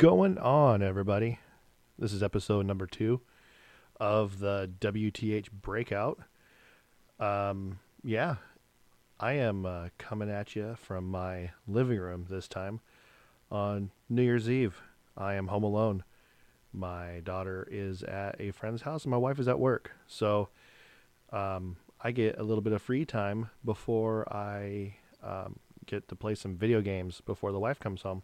Going on, everybody? This is episode number two of the WTH Breakout. Um, yeah, I am uh, coming at you from my living room this time on New Year's Eve. I am home alone. My daughter is at a friend's house and my wife is at work. So um, I get a little bit of free time before I um, get to play some video games before the wife comes home.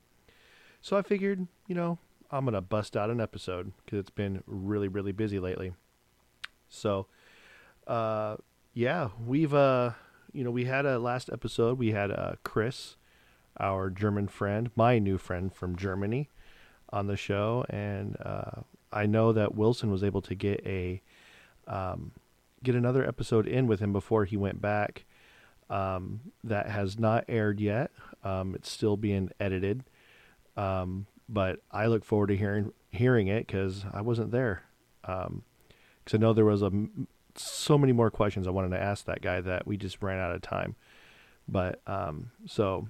So I figured, you know, I'm going to bust out an episode because it's been really, really busy lately. So, uh, yeah, we've, uh, you know, we had a last episode, we had uh, Chris, our German friend, my new friend from Germany, on the show. And uh, I know that Wilson was able to get a, um, get another episode in with him before he went back. Um, that has not aired yet. Um, it's still being edited. Um, but I look forward to hearing hearing it because I wasn't there. Because um, I know there was a so many more questions I wanted to ask that guy that we just ran out of time. But um, so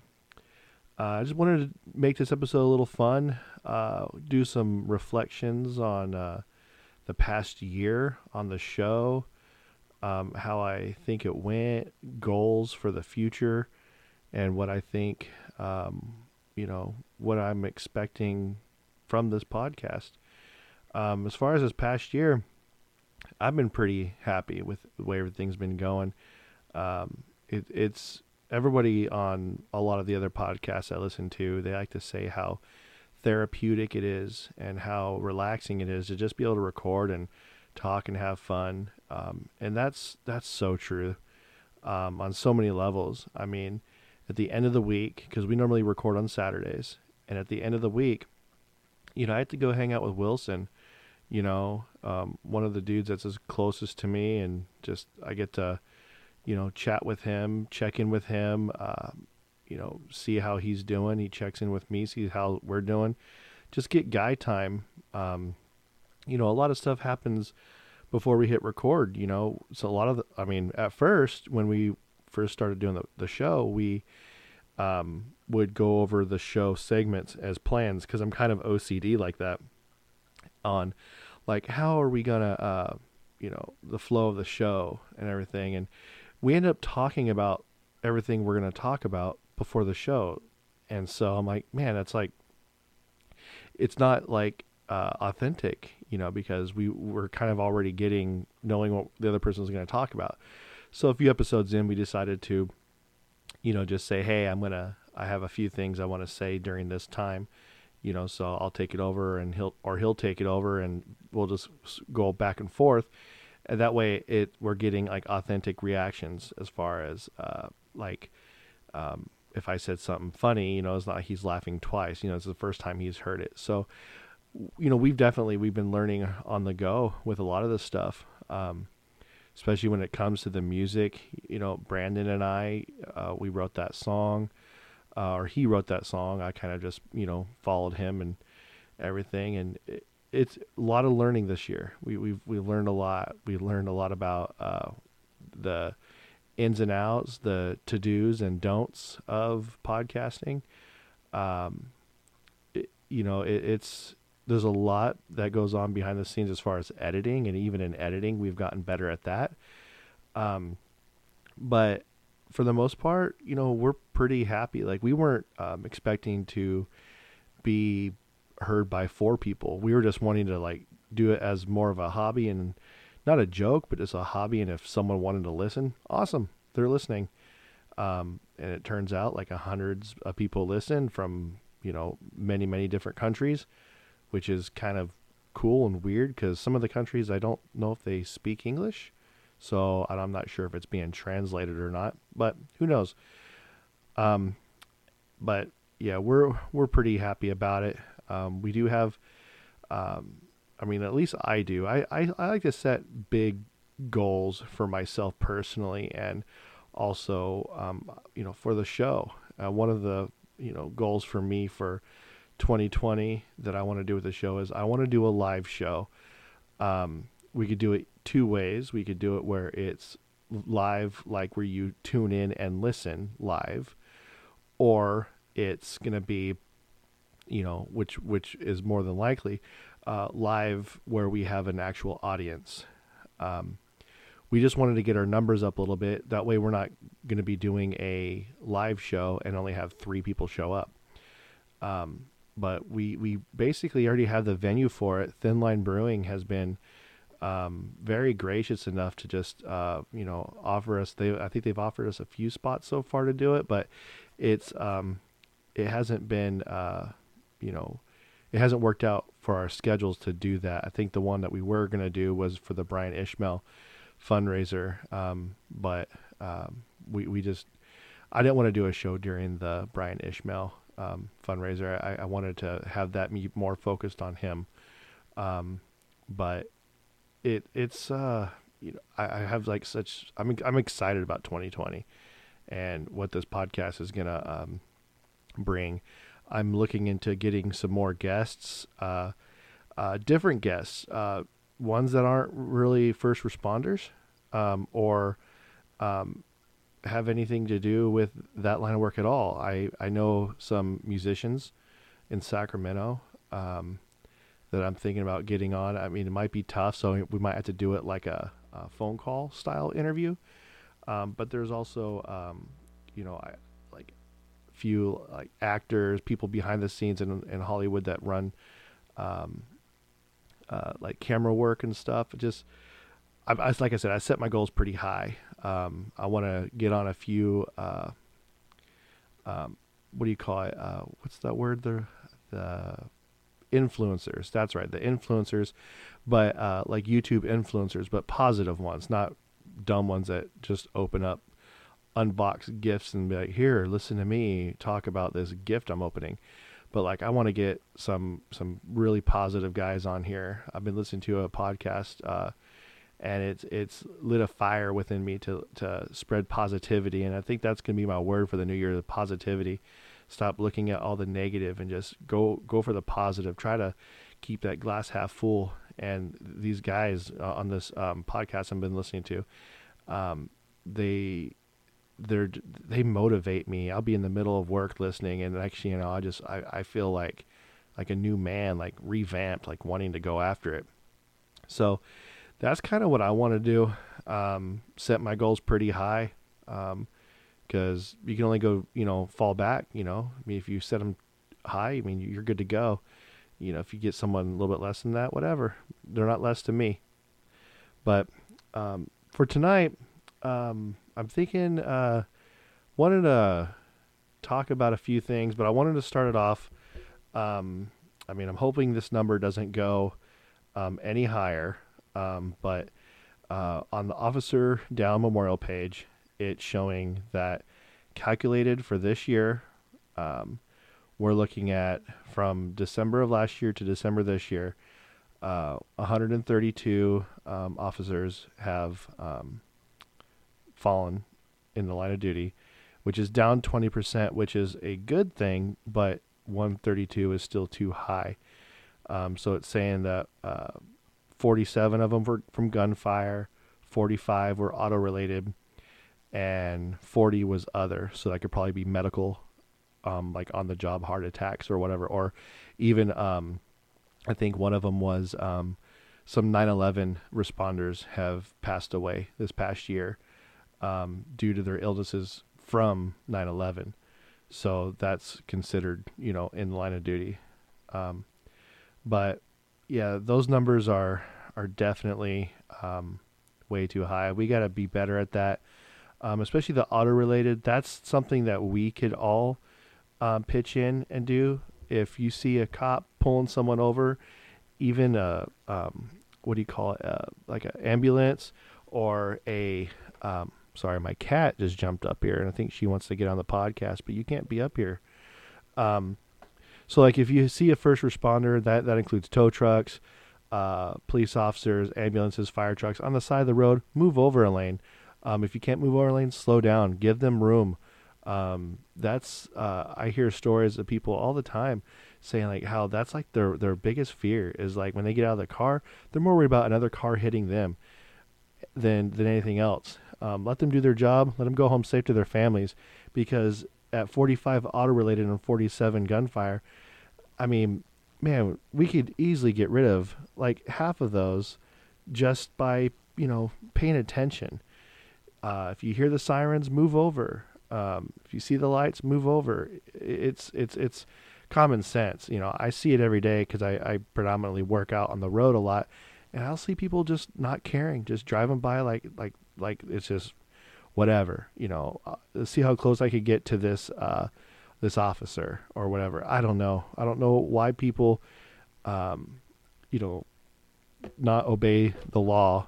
uh, I just wanted to make this episode a little fun, uh, do some reflections on uh, the past year on the show, um, how I think it went, goals for the future, and what I think um, you know what I'm expecting from this podcast. Um, as far as this past year, I've been pretty happy with the way everything's been going. Um, it, it's everybody on a lot of the other podcasts I listen to. They like to say how therapeutic it is and how relaxing it is to just be able to record and talk and have fun. Um, and that's that's so true um, on so many levels. I mean, at the end of the week because we normally record on Saturdays, and at the end of the week, you know, I had to go hang out with Wilson, you know, um, one of the dudes that's as closest to me, and just I get to, you know, chat with him, check in with him, uh, you know, see how he's doing. He checks in with me, see how we're doing. Just get guy time. Um, you know, a lot of stuff happens before we hit record. You know, so a lot of the, I mean, at first when we first started doing the, the show, we um, would go over the show segments as plans because I'm kind of OCD like that on like how are we gonna uh, you know the flow of the show and everything. And we end up talking about everything we're gonna talk about before the show. And so I'm like man that's like it's not like uh, authentic you know because we were kind of already getting knowing what the other person is going to talk about so a few episodes in, we decided to, you know, just say, hey, I'm gonna, I have a few things I want to say during this time, you know, so I'll take it over, and he'll or he'll take it over, and we'll just go back and forth. And that way, it we're getting like authentic reactions as far as uh, like. Um, if I said something funny, you know, it's not he's laughing twice. You know, it's the first time he's heard it. So, you know, we've definitely we've been learning on the go with a lot of this stuff. Um, especially when it comes to the music. You know, Brandon and I, uh, we wrote that song, uh, or he wrote that song. I kind of just, you know, followed him and everything. And it, it's a lot of learning this year. We we've we learned a lot. We learned a lot about uh, the ins and outs, the to dos and don'ts of podcasting. Um, it, you know, it, it's there's a lot that goes on behind the scenes as far as editing, and even in editing, we've gotten better at that. Um, but for the most part, you know, we're pretty happy. Like we weren't um, expecting to be heard by four people. We were just wanting to like do it as more of a hobby and not a joke, but just a hobby. And if someone wanted to listen, awesome, they're listening. Um, and it turns out like a hundreds of people listen from you know many many different countries which is kind of cool and weird because some of the countries I don't know if they speak English, so I'm not sure if it's being translated or not. But who knows? Um, but yeah, we're we're pretty happy about it. Um, we do have, um, I mean, at least I do. I, I I like to set big goals for myself personally, and also, um, you know, for the show. Uh, one of the you know goals for me for 2020 that I want to do with the show is I want to do a live show. Um, we could do it two ways. We could do it where it's live, like where you tune in and listen live, or it's going to be you know, which which is more than likely, uh, live where we have an actual audience. Um, we just wanted to get our numbers up a little bit. That way, we're not going to be doing a live show and only have three people show up. Um, but we we basically already have the venue for it. Thin Line Brewing has been um, very gracious enough to just uh, you know offer us. They I think they've offered us a few spots so far to do it, but it's um, it hasn't been uh, you know it hasn't worked out for our schedules to do that. I think the one that we were gonna do was for the Brian Ishmael fundraiser, um, but um, we we just I didn't want to do a show during the Brian Ishmael um, fundraiser. I, I, wanted to have that be more focused on him, um, but it it's uh, you know I, I, have like such I'm I'm excited about 2020 and what this podcast is gonna um, bring. I'm looking into getting some more guests, uh, uh, different guests, uh, ones that aren't really first responders um, or um, have anything to do with that line of work at all. I, I know some musicians in Sacramento um, that I'm thinking about getting on. I mean, it might be tough, so we might have to do it like a, a phone call style interview. Um, but there's also, um, you know, I, like few like actors, people behind the scenes in, in Hollywood that run um, uh, like camera work and stuff. Just I, I, like I said, I set my goals pretty high. Um, I want to get on a few. Uh, um, what do you call it? Uh, what's that word? The the influencers. That's right, the influencers, but uh, like YouTube influencers, but positive ones, not dumb ones that just open up, unbox gifts and be like, "Here, listen to me talk about this gift I'm opening." But like, I want to get some some really positive guys on here. I've been listening to a podcast uh, and it's it's lit a fire within me to to spread positivity. And I think that's going to be my word for the new year the positivity. Stop looking at all the negative and just go go for the positive. Try to keep that glass half full. And these guys uh, on this um, podcast I've been listening to um, they they're they motivate me. I'll be in the middle of work listening and actually you know I just I, I feel like like a new man like revamped like wanting to go after it. So that's kind of what I want to do. Um, set my goals pretty high because um, you can only go, you know, fall back. You know, I mean, if you set them high, I mean, you're good to go. You know, if you get someone a little bit less than that, whatever, they're not less to me. But um, for tonight, um, I'm thinking uh, wanted to talk about a few things, but I wanted to start it off. Um, I mean, I'm hoping this number doesn't go um, any higher. Um, but uh, on the Officer Down Memorial page, it's showing that calculated for this year, um, we're looking at from December of last year to December this year, uh, 132 um, officers have um, fallen in the line of duty, which is down 20%, which is a good thing, but 132 is still too high. Um, so it's saying that uh, 47 of them were from gunfire, 45 were auto related, and 40 was other. So that could probably be medical, um, like on the job heart attacks or whatever. Or even, um, I think one of them was um, some 9 11 responders have passed away this past year um, due to their illnesses from 9 11. So that's considered, you know, in the line of duty. Um, but yeah, those numbers are are definitely um, way too high. We got to be better at that, um, especially the auto related. That's something that we could all um, pitch in and do. If you see a cop pulling someone over, even a um, what do you call it, uh, like an ambulance or a um, sorry, my cat just jumped up here, and I think she wants to get on the podcast, but you can't be up here. Um, so like if you see a first responder, that that includes tow trucks, uh, police officers, ambulances, fire trucks on the side of the road, move over a lane. Um, if you can't move over a lane, slow down, give them room. Um, that's uh, I hear stories of people all the time saying like how that's like their their biggest fear is like when they get out of the car, they're more worried about another car hitting them than than anything else. Um, let them do their job. Let them go home safe to their families because at 45 auto related and 47 gunfire, I mean, man, we could easily get rid of like half of those just by you know paying attention. Uh, if you hear the sirens, move over. Um, if you see the lights, move over. It's it's it's common sense. You know, I see it every day because I, I predominantly work out on the road a lot, and I'll see people just not caring, just driving by like like like it's just whatever. You know, uh, see how close I could get to this uh, this officer or whatever. I don't know. I don't know why people, um, you know, not obey the law,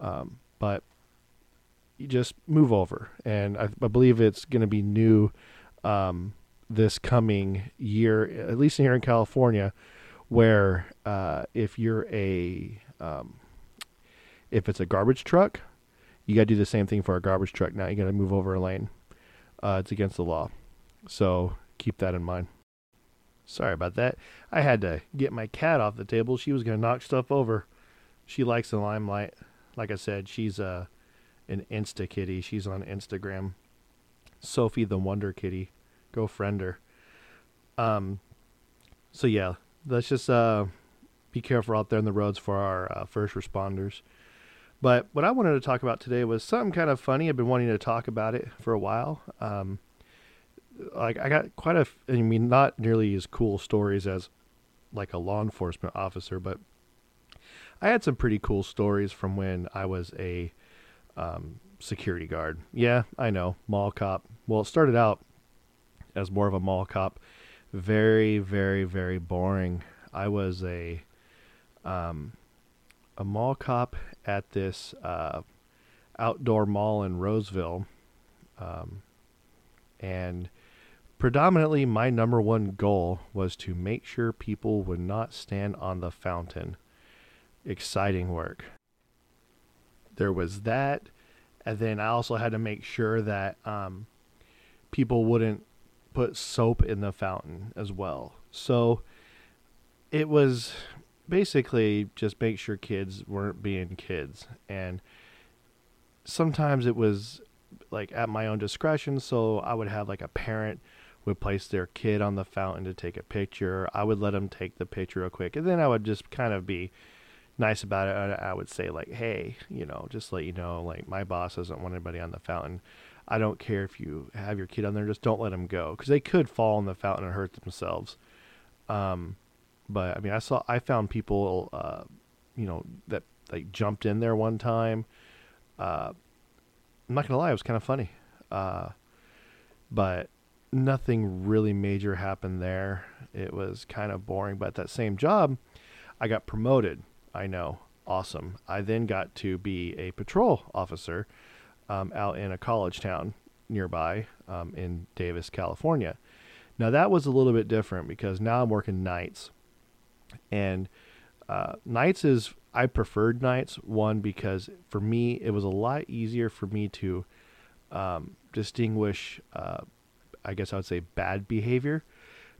um, but you just move over. And I, I believe it's going to be new um, this coming year, at least here in California, where uh, if you're a um, if it's a garbage truck, you got to do the same thing for a garbage truck. Now you got to move over a lane. Uh, it's against the law, so keep that in mind. Sorry about that. I had to get my cat off the table. She was gonna knock stuff over. She likes the limelight. Like I said, she's uh, an Insta kitty. She's on Instagram. Sophie the Wonder Kitty. Go friend her. Um. So yeah, let's just uh be careful out there on the roads for our uh, first responders. But what I wanted to talk about today was something kind of funny. I've been wanting to talk about it for a while. Um, like I got quite a, I mean, not nearly as cool stories as like a law enforcement officer, but I had some pretty cool stories from when I was a um, security guard. Yeah, I know, mall cop. Well, it started out as more of a mall cop. Very, very, very boring. I was a um, a mall cop at this uh, outdoor mall in Roseville, um, and predominantly my number one goal was to make sure people would not stand on the fountain. Exciting work. There was that, and then I also had to make sure that um, people wouldn't put soap in the fountain as well. So it was basically just make sure kids weren't being kids. And sometimes it was like at my own discretion so i would have like a parent would place their kid on the fountain to take a picture. I would let them take the picture real quick and then i would just kind of be nice about it. I would say like hey you know just let you know like my boss doesn't want anybody on the fountain. I don't care if you have your kid on there just don't let them go. Because they could fall in the fountain and hurt themselves. Um, but I mean, I saw I found people, uh, you know, that like jumped in there one time. Uh, I'm not gonna lie, it was kind of funny, uh, but nothing really major happened there. It was kind of boring. But that same job, I got promoted. I know, awesome. I then got to be a patrol officer um, out in a college town nearby um, in Davis, California. Now that was a little bit different because now I'm working nights and uh, nights is I preferred nights one because for me it was a lot easier for me to um, distinguish. Uh, I guess I would say bad behavior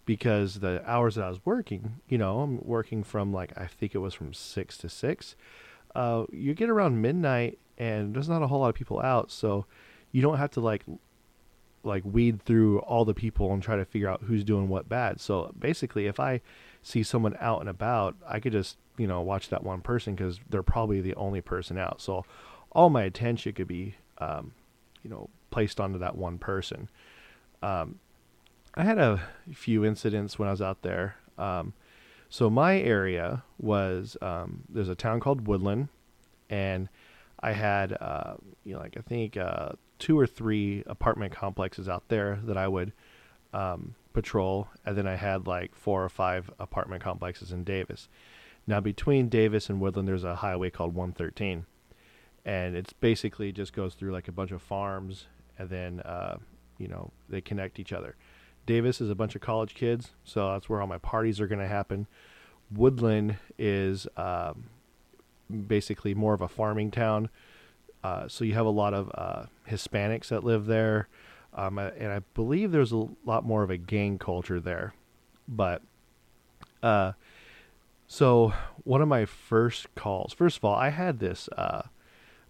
because the hours that I was working, you know, I'm working from like I think it was from six to six. Uh, you get around midnight and there's not a whole lot of people out, so you don't have to like like weed through all the people and try to figure out who's doing what bad. So basically, if I see someone out and about, I could just, you know, watch that one person because they're probably the only person out. So all my attention could be, um, you know, placed onto that one person. Um, I had a few incidents when I was out there. Um, so my area was um, there's a town called Woodland, and I had uh, you know like I think uh, two or three apartment complexes out there that I would um, patrol, and then I had like four or five apartment complexes in Davis. Now between Davis and Woodland, there's a highway called 113, and it's basically just goes through like a bunch of farms, and then uh, you know they connect each other. Davis is a bunch of college kids, so that's where all my parties are going to happen. Woodland is um, basically more of a farming town, uh, so you have a lot of uh, Hispanics that live there. Um, and I believe there's a lot more of a gang culture there. But, uh, so one of my first calls, first of all, I had this, uh,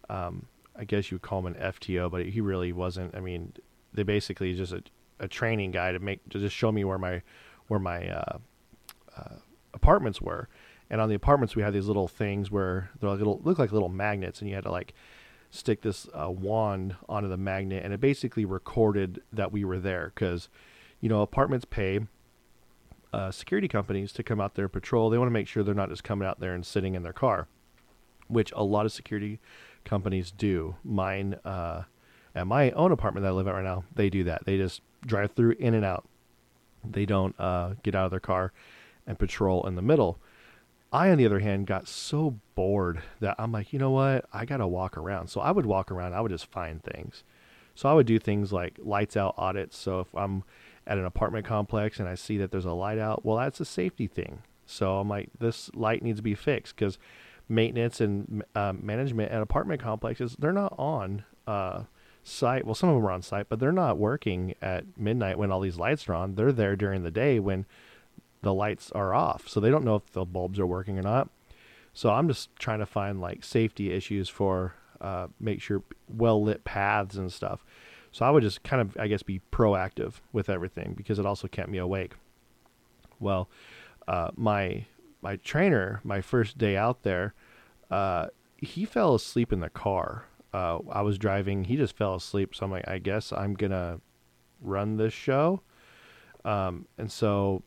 um, I guess you would call him an FTO, but he really wasn't. I mean, they basically just a, a training guy to make, to just show me where my, where my, uh, uh, apartments were. And on the apartments, we had these little things where they're like little, look like little magnets, and you had to like stick this uh, wand onto the magnet, and it basically recorded that we were there because, you know, apartments pay uh, security companies to come out there and patrol. They want to make sure they're not just coming out there and sitting in their car, which a lot of security companies do. Mine, uh, at my own apartment that I live at right now, they do that. They just drive through in and out. They don't uh, get out of their car and patrol in the middle. I, on the other hand, got so bored that I'm like, you know what? I got to walk around. So I would walk around. I would just find things. So I would do things like lights out audits. So if I'm at an apartment complex and I see that there's a light out, well, that's a safety thing. So I'm like, this light needs to be fixed because maintenance and uh, management at apartment complexes, they're not on uh, site. Well, some of them are on site, but they're not working at midnight when all these lights are on. They're there during the day when the lights are off. So they don't know if the bulbs are working or not. So I'm just trying to find like safety issues for uh, make sure well lit paths and stuff. So I would just kind of, I guess, be proactive with everything because it also kept me awake. Well, uh, my my trainer, my first day out there, uh, he fell asleep in the car. Uh, I was driving, he just fell asleep. So I'm like, I guess I'm gonna run this show. Um, and so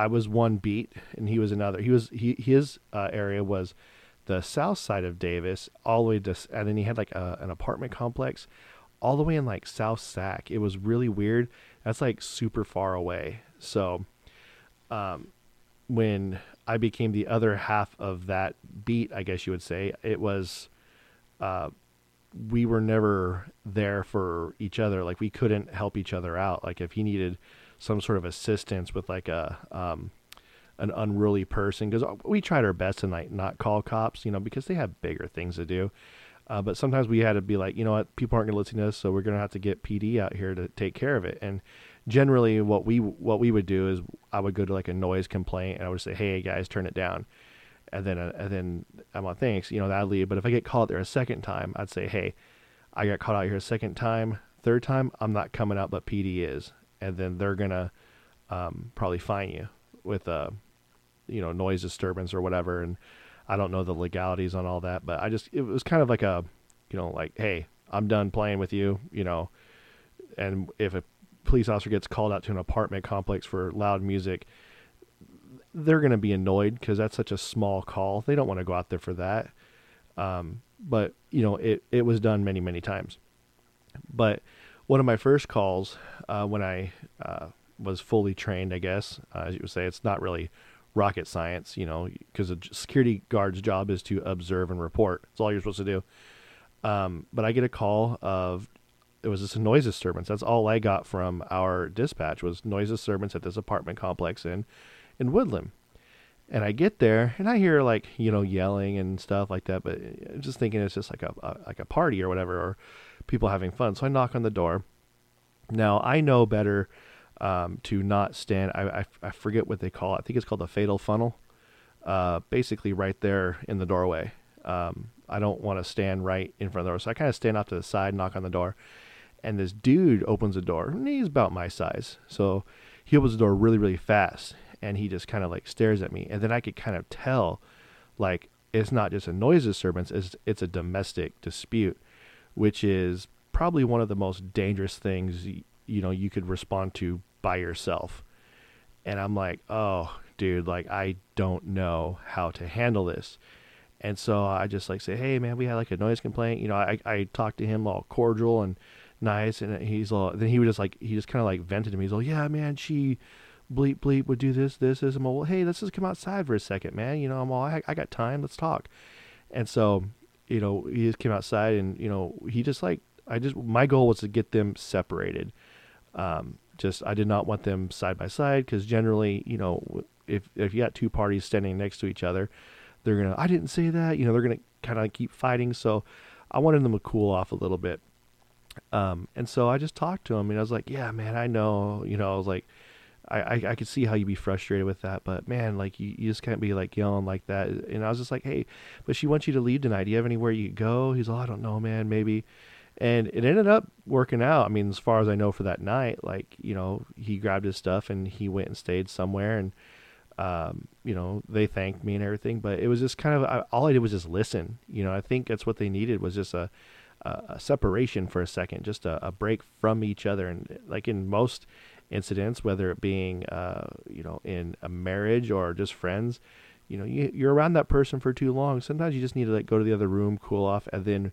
I was one beat and he was another. He was he his uh, area was the south side of Davis, all the way to, and then he had like a, an apartment complex all the way in like South Sac. It was really weird. That's like super far away. So, um, when I became the other half of that beat, I guess you would say, it was, uh, we were never there for each other. Like we couldn't help each other out. Like if he needed some sort of assistance with like a um, an unruly person, because we tried our best to like not call cops, you know, because they have bigger things to do. Uh, but sometimes we had to be like, you know what, people aren't going to listen to us, so we're going to have to get PD out here to take care of it. And generally, what we what we would do is I would go to like a noise complaint and I would say, hey guys, turn it down. And then uh, and then I'm on thanks, you know, that leave. But if I get called there a second time, I'd say, hey, I got caught out here a second time, third time, I'm not coming out, but PD is, and then they're gonna um, probably fine you with a, uh, you know, noise disturbance or whatever, and I don't know the legalities on all that, but I just it was kind of like a, you know, like hey, I'm done playing with you, you know, and if a police officer gets called out to an apartment complex for loud music, they're going to be annoyed because that's such a small call. They don't want to go out there for that. Um, but you know, it it was done many many times. But one of my first calls uh, when I uh, was fully trained, I guess, uh, as you would say, it's not really rocket science, you know, because a security guard's job is to observe and report. That's all you're supposed to do. Um, but I get a call of it was just a noise disturbance. That's all I got from our dispatch was noise disturbance at this apartment complex in in Woodland. And I get there and I hear like you know yelling and stuff like that, but I'm just thinking it's just like a, a like a party or whatever, or people having fun. So I knock on the door. Now I know better um, to not stand. I, I, I, forget what they call it. I think it's called the fatal funnel. Uh, basically, right there in the doorway. Um, I don't want to stand right in front of the door, so I kind of stand off to the side, knock on the door, and this dude opens the door. he's about my size, so he opens the door really, really fast, and he just kind of like stares at me, and then I could kind of tell, like it's not just a noise disturbance; it's it's a domestic dispute, which is probably one of the most dangerous things you know you could respond to by yourself. And I'm like, oh, dude, like I don't know how to handle this. And so I just like say, hey man, we had like a noise complaint. You know, I I talked to him all cordial and nice, and he's all. Then he was just like he just kind of like vented to me. He's all, yeah, man, she bleep bleep would do this this this. I'm well, hey, let's just come outside for a second, man. You know, I'm all, I, I got time, let's talk. And so, you know, he just came outside, and you know, he just like I just my goal was to get them separated. Um, just I did not want them side by side because generally, you know, if if you got two parties standing next to each other, they're gonna I didn't say that. You know, they're gonna kind of keep fighting. So I wanted them to cool off a little bit. Um, and so I just talked to him and I was like, yeah, man, I know. You know, I was like. I, I, I could see how you'd be frustrated with that, but man, like you, you just can't be like yelling like that. And I was just like, hey, but she wants you to leave tonight. Do you have anywhere you go? He's, oh, I don't know, man. Maybe and it ended up working out. I mean, as far as I know for that night, like you know, he grabbed his stuff and he went and stayed somewhere, and um, you know, they thanked me and everything, but it was just kind of I, all I did was just listen. You know, I think that's what they needed was just a a, a separation for a second, just a, a, break from each other. And like in most incidents, whether it being uh, you know in a marriage or just friends, you know, you, you're around that person for too long. Sometimes you just need to like go to the other room, cool off, and then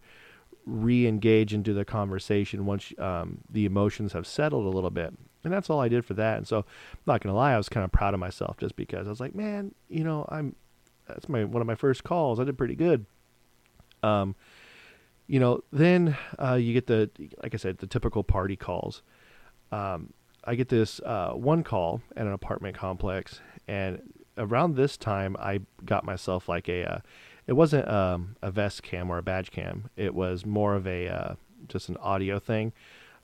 re-engage into the conversation once um, the emotions have settled a little bit and that's all I did for that. And so, I'm not gonna lie, I was kind of proud of myself just because I was like, man, you know, I'm that's my one of my first calls. I did pretty good. Um, you know, then uh, you get the like I said, the typical party calls. Um, I get this uh, one call at an apartment complex, and around this time, I got myself like a. Uh, it wasn't um, a vest cam or a badge cam. It was more of a uh, just an audio thing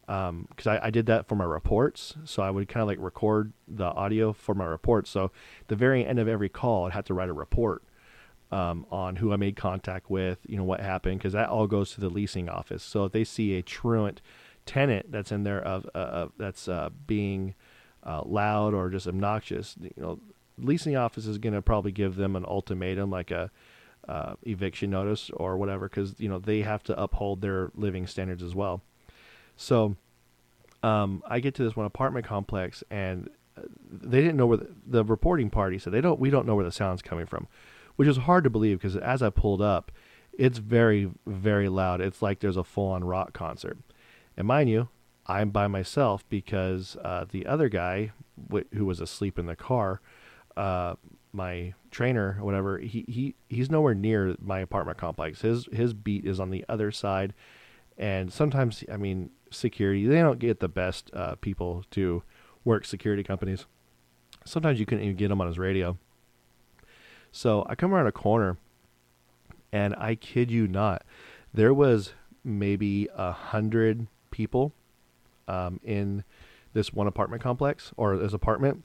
because um, I, I, did that for my reports. So I would kind of like record the audio for my reports. So the very end of every call, I'd have to write a report um, on who I made contact with, you know, what happened, because that all goes to the leasing office. So if they see a truant tenant that's in there of uh, that's uh, being uh, loud or just obnoxious, you know, leasing office is going to probably give them an ultimatum, like a uh, eviction notice or whatever, because you know they have to uphold their living standards as well. So um, I get to this one apartment complex, and uh, they didn't know where the, the, reporting party said they don't. We don't know where the sound's coming from, which is hard to believe because as I pulled up, it's very very loud. It's like there's a full on rock concert, and mind you, I'm by myself because uh, the other guy wh- who was asleep in the car, uh, my trainer or whatever, he, he he's nowhere near my apartment complex. His his beat is on the other side, and sometimes I mean security. They don't get the best uh, people to work security companies. Sometimes you couldn't even get him on his radio. So I come around a corner, and I kid you not, there was maybe a hundred people um, in this one apartment complex or this apartment,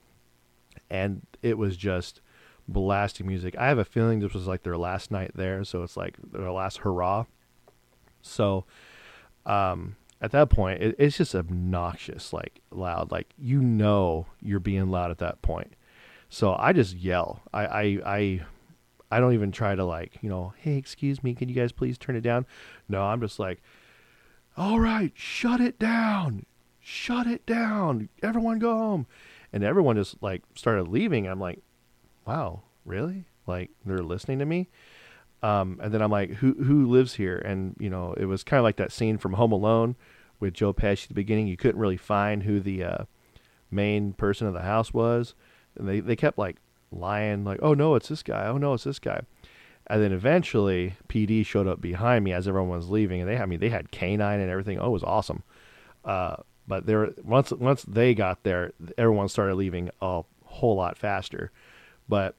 and it was just blasting music. I have a feeling this was like their last night there, so it's like their last hurrah. So, um, at that point, it, it's just obnoxious, like loud. Like you know you're being loud at that point. So I just yell. I I I, I don't even try to like you know, hey, excuse me, can you guys please turn it down? No, I'm just like, all right, shut it down, shut it down, everyone go home, and everyone just like started leaving. I'm like, wow, really? Like they're listening to me. Um, and then I'm like, who who lives here? And you know, it was kind of like that scene from Home Alone with Joe Pesci at the beginning. You couldn't really find who the uh, main person of the house was, and they they kept like lying, like, oh no, it's this guy. Oh no, it's this guy. And then eventually, PD showed up behind me as everyone was leaving, and they had me. They had canine and everything. Oh, it was awesome. Uh, but there, once once they got there, everyone started leaving a whole lot faster. But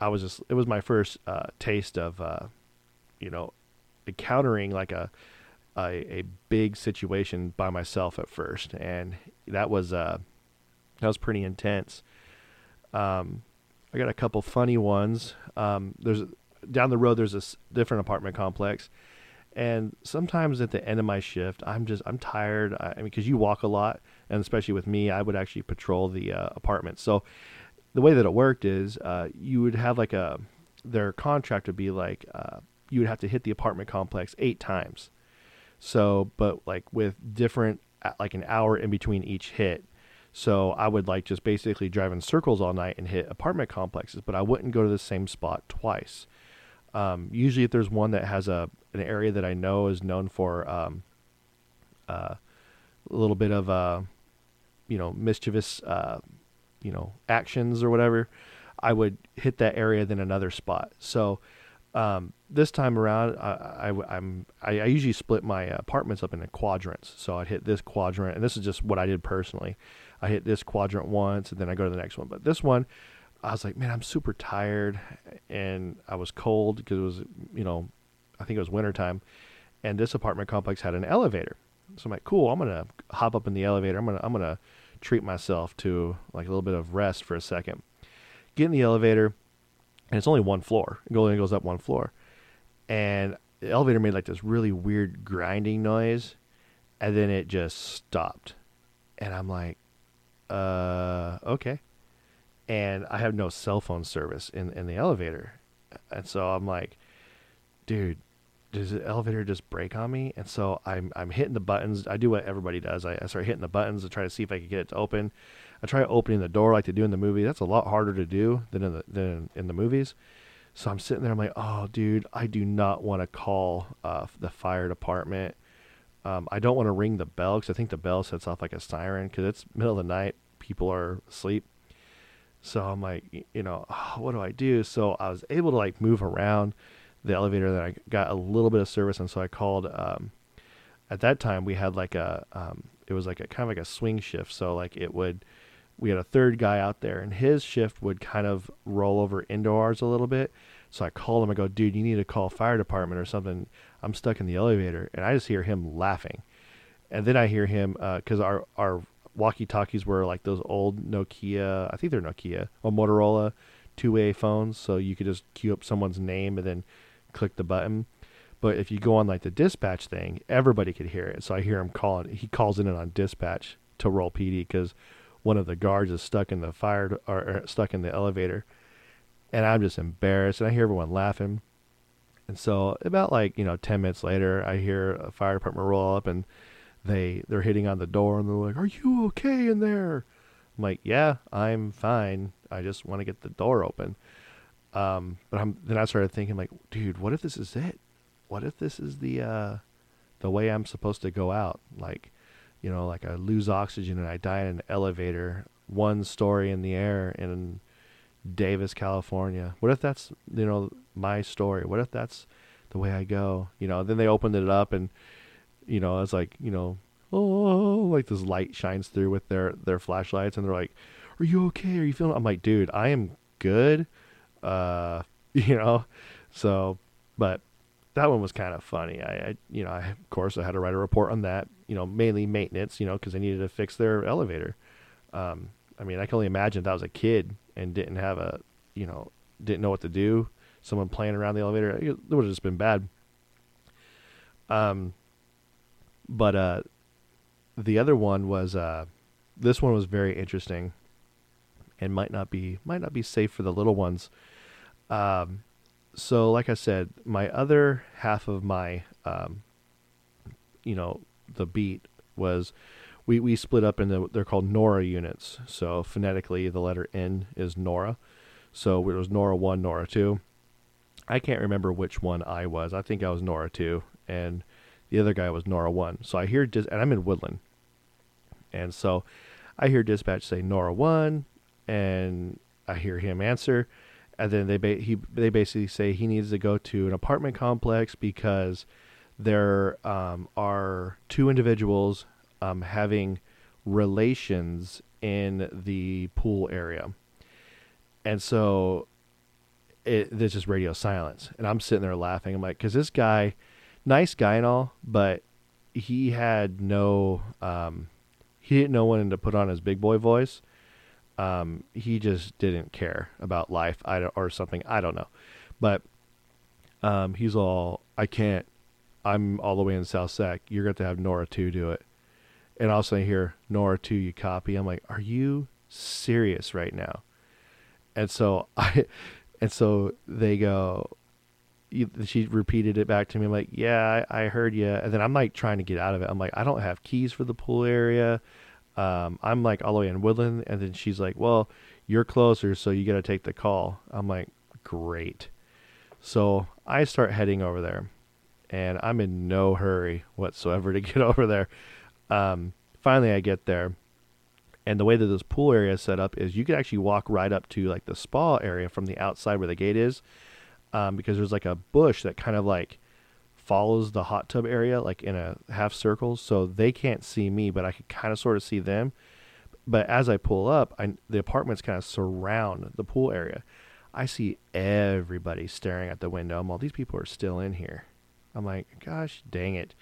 I was just it was my first uh, taste of uh, you know encountering like a, a, a big situation by myself at first, and that was uh that was pretty intense. Um, I got a couple funny ones. Um, there's down the road. There's a different apartment complex, and sometimes at the end of my shift, I'm just I'm tired. I, I mean, because you walk a lot, and especially with me, I would actually patrol the uh, apartment. So the way that it worked is uh, you would have like a their contract would be like uh, you would have to hit the apartment complex eight times. So, but like with different like an hour in between each hit. So I would like just basically drive in circles all night and hit apartment complexes, but I wouldn't go to the same spot twice. Um, usually, if there's one that has a an area that I know is known for um, uh, a little bit of uh, you know mischievous uh, you know actions or whatever, I would hit that area then another spot. So um, this time around, I, I, am I, I, usually split my apartments up into quadrants. So I'd hit this quadrant, and this is just what I did personally. I hit this quadrant once, and then I go to the next one. But this one, I was like, man, I'm super tired, and I was cold because it was, you know, I think it was wintertime, and this apartment complex had an elevator. So I'm like, cool, I'm gonna hop up in the elevator. I'm gonna I'm gonna treat myself to like a little bit of rest for a second. Get in the elevator, and it's only one floor. It only goes up one floor, and the elevator made like this really weird grinding noise, and then it just stopped, and I'm like, uh, okay. And I have no cell phone service in in the elevator, and so I'm like, dude, does the elevator just break on me? And so I'm I'm hitting the buttons. I do what everybody does. I, I start hitting the buttons to try to see if I can get it to open. I try opening the door like they do in the movie. That's a lot harder to do than in the than in the movies. So I'm sitting there. I'm like, oh, dude, I do not want to call uh, the fire department. Um, I don't want to ring the bell because I think the bell sets off like a siren because it's middle of the night. People are asleep. So I'm like, you know, oh, what do I do? So I was able to like move around the elevator. Then I got a little bit of service, and so I called. Um, at that time, we had like a, um, it was like a kind of like a swing shift. So like it would, we had a third guy out there, and his shift would kind of roll over into ours a little bit. So I called him. I go, dude, you need to call fire department or something. I'm stuck in the elevator, and I just hear him laughing, and then I hear him because uh, our our walkie talkies were like those old Nokia, I think they're Nokia or Motorola two way phones, so you could just queue up someone's name and then click the button. But if you go on like the dispatch thing, everybody could hear it. So I hear him calling. He calls in on dispatch to roll PD because one of the guards is stuck in the fire or, or stuck in the elevator, and I'm just embarrassed. And I hear everyone laughing. And so about like you know ten minutes later, I hear a fire department roll up and they they're hitting on the door and they're like, "Are you okay in there?" I'm like, "Yeah, I'm fine. I just want to get the door open." Um, but I'm then I started thinking like, dude, what if this is it? What if this is the uh, the way I'm supposed to go out? Like, you know, like I lose oxygen and I die in an elevator, one story in the air in Davis, California. What if that's you know my story? What if that's the way I go? You know, then they opened it up and you know, it's like you know, oh, like this light shines through with their their flashlights and they're like, "Are you okay? Are you feeling?" I'm like, dude, I am good uh, you know, so, but that one was kind of funny. I, I, you know, I, of course I had to write a report on that, you know, mainly maintenance, you know, cause they needed to fix their elevator. Um, I mean, I can only imagine if I was a kid and didn't have a, you know, didn't know what to do, someone playing around the elevator, it would have just been bad. Um, but, uh, the other one was, uh, this one was very interesting and might not be, might not be safe for the little ones. Um, so, like I said, my other half of my, um, you know, the beat was we, we split up into they're called Nora units. So phonetically, the letter N is Nora. So it was Nora one, Nora two. I can't remember which one I was. I think I was Nora two, and the other guy was Nora one. So I hear dis- and I'm in Woodland, and so I hear dispatch say Nora one, and I hear him answer, and then they ba- he they basically say he needs to go to an apartment complex because there um, are two individuals um, having relations in the pool area, and so it, there's just radio silence, and I'm sitting there laughing. I'm like, because this guy, nice guy and all, but he had no um, he didn't know when to put on his big boy voice um, he just didn't care about life I or something. I don't know. But um, he's all, I can't, I'm all the way in South Sac. You're going to have Nora 2 do it. And all of a sudden I hear, Nora 2, you copy. I'm like, are you serious right now? And so I, and so they go, she repeated it back to me. I'm like, yeah, I, I heard you. And then I'm like trying to get out of it. I'm like, I don't have keys for the pool area. Um, I'm like all the way in Woodland, and then she's like, "Well, you're closer, so you got to take the call." I'm like, "Great." So I start heading over there, and I'm in no hurry whatsoever to get over there. Um, finally, I get there, and the way that this pool area is set up is you can actually walk right up to like the spa area from the outside where the gate is, um, because there's like a bush that kind of like follows the hot tub area like in a half circle so they can't see me but i can kind of sort of see them. But as i pull up I, the apartments kind of surround the pool area. I see everybody staring at the window. I'm all these people are still in here. I'm like gosh dang it.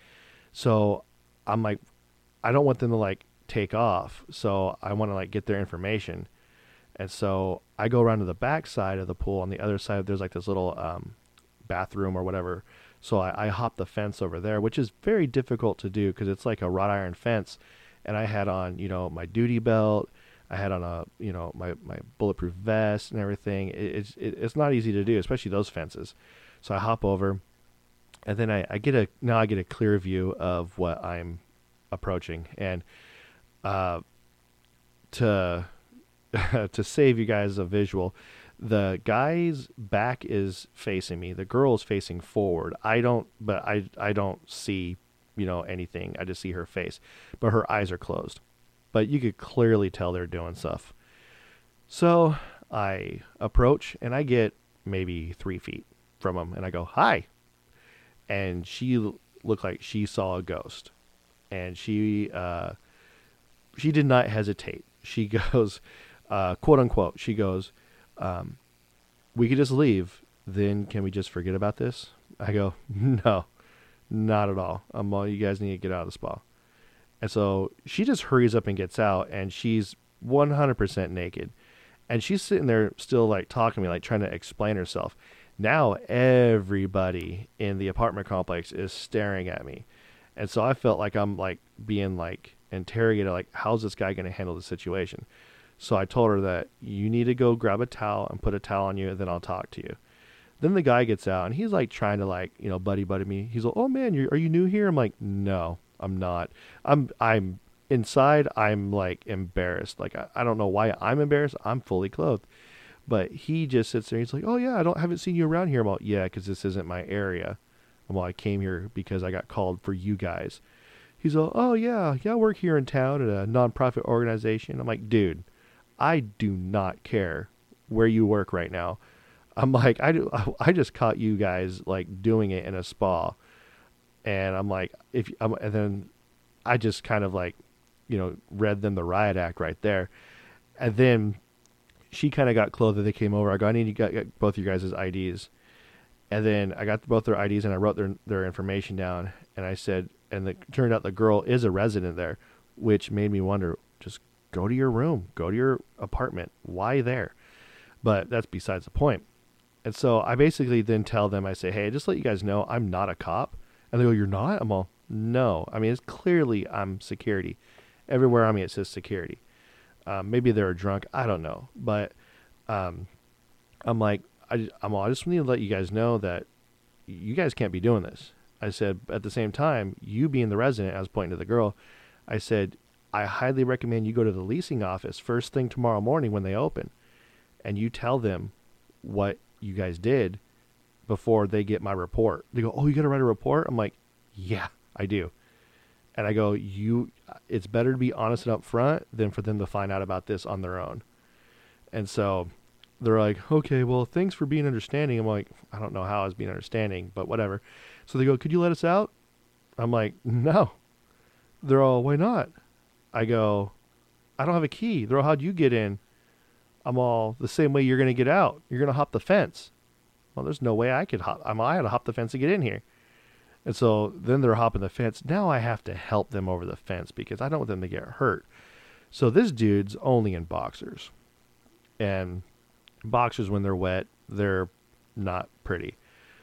So i'm like i don't want them to like take off so i want to like get their information and so i go around to the back side of the pool on the other side there's like this little um, bathroom or whatever so I, I hopped the fence over there, which is very difficult to do because it's like a wrought iron fence. And I had on, you know, my duty belt. I had on a you know my my bulletproof vest and everything. It, it's it, it's not easy to do, especially those fences. So I hop over, and then I, I get a now I get a clear view of what I'm approaching, and uh, to to save you guys a visual, the guy's back is facing me. The girl is facing forward. I don't, but I I don't see you know anything. I just see her face, but her eyes are closed. But you could clearly tell they're doing stuff. So I approach and I get maybe three feet from him, and I go hi, and she looked like she saw a ghost, and she uh, she did not hesitate. She goes, uh, quote unquote, she goes um, we could just leave. Then can we just forget about this? I go, no, not at all. I'm all, you guys need to get out of the spa. And so she just hurries up and gets out, and she's 100% naked. And she's sitting there still like talking to me, like trying to explain herself. Now everybody in the apartment complex is staring at me. And so I felt like I'm like being like interrogated, like, how's this guy going to handle the situation? So I told her that you need to go grab a towel and put a towel on you, and then I'll talk to you. Then the guy gets out and he's like trying to like you know buddy buddy me. He's like, "Oh man, are you new here?" I'm like, "No, I'm not. I'm I'm inside. I'm like embarrassed. Like I, I don't know why I'm embarrassed. I'm fully clothed." But he just sits there. He's like, "Oh yeah, I don't haven't seen you around here." I'm like, "Yeah, because this isn't my area." I'm like, "I came here because I got called for you guys." He's like, "Oh yeah, yeah, I work here in town at a nonprofit organization." I'm like, "Dude, I do not care where you work right now. I'm like, I do, I just caught you guys like doing it in a spa, and I'm like, if I'm, and then I just kind of like, you know, read them the riot act right there, and then she kind of got clothed. They came over. I go, I need to get, get both your guys' IDs, and then I got both their IDs and I wrote their their information down, and I said, and it turned out the girl is a resident there, which made me wonder, just go to your room, go to your apartment. Why there? But that's besides the point. And so I basically then tell them, I say, hey, just let you guys know, I'm not a cop. And they go, you're not? I'm all, no. I mean, it's clearly I'm security. Everywhere on me it says security. Um, maybe they're drunk. I don't know. But um, I'm like, I, I'm all, I just need to let you guys know that you guys can't be doing this. I said, at the same time, you being the resident, I was pointing to the girl, I said, I highly recommend you go to the leasing office first thing tomorrow morning when they open and you tell them what you guys did before they get my report. They go, "Oh, you got to write a report?" I'm like, "Yeah, I do." And I go, "You it's better to be honest and upfront than for them to find out about this on their own." And so they're like, "Okay, well, thanks for being understanding." I'm like, "I don't know how I was being understanding, but whatever." So they go, "Could you let us out?" I'm like, "No." They're all, "Why not?" I go, I don't have a key. They're all, how'd you get in? I'm all the same way you're going to get out. You're going to hop the fence. Well, there's no way I could hop. I'm, I had to hop the fence to get in here. And so then they're hopping the fence. Now I have to help them over the fence because I don't want them to get hurt. So this dude's only in boxers. And boxers, when they're wet, they're not pretty.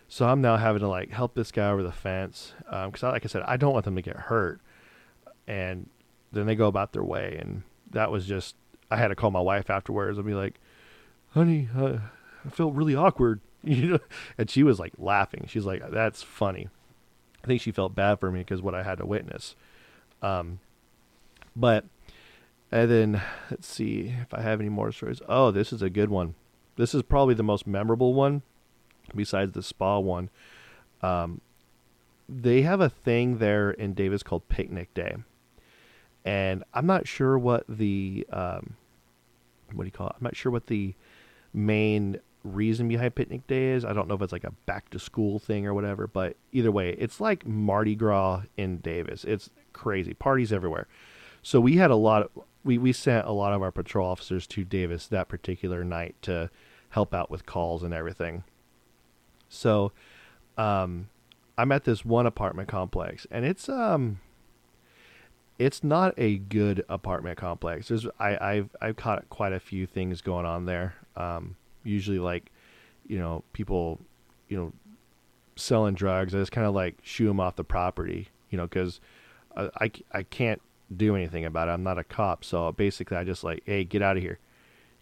So I'm now having to like help this guy over the fence because, um, like I said, I don't want them to get hurt. And then they go about their way. And that was just, I had to call my wife afterwards and be like, honey, uh, I felt really awkward. And she was like laughing. She's like, that's funny. I think she felt bad for me because what I had to witness. Um, but, and then let's see if I have any more stories. Oh, this is a good one. This is probably the most memorable one besides the spa one. Um, they have a thing there in Davis called Picnic Day and I'm not sure what the um, what do you call it? I'm not sure what the main reason behind picnic day is. I don't know if it's like a back to school thing or whatever, but either way, it's like Mardi Gras in Davis. It's crazy. Parties everywhere. So we had a lot of we, we sent a lot of our patrol officers to Davis that particular night to help out with calls and everything. So um, I'm at this one apartment complex and it's um it's not a good apartment complex. There's I, I've I've caught quite a few things going on there. Um, usually like, you know, people, you know, selling drugs. I just kind of like shoo them off the property, you know, because I, I, I can't do anything about it. I'm not a cop, so basically I just like, hey, get out of here.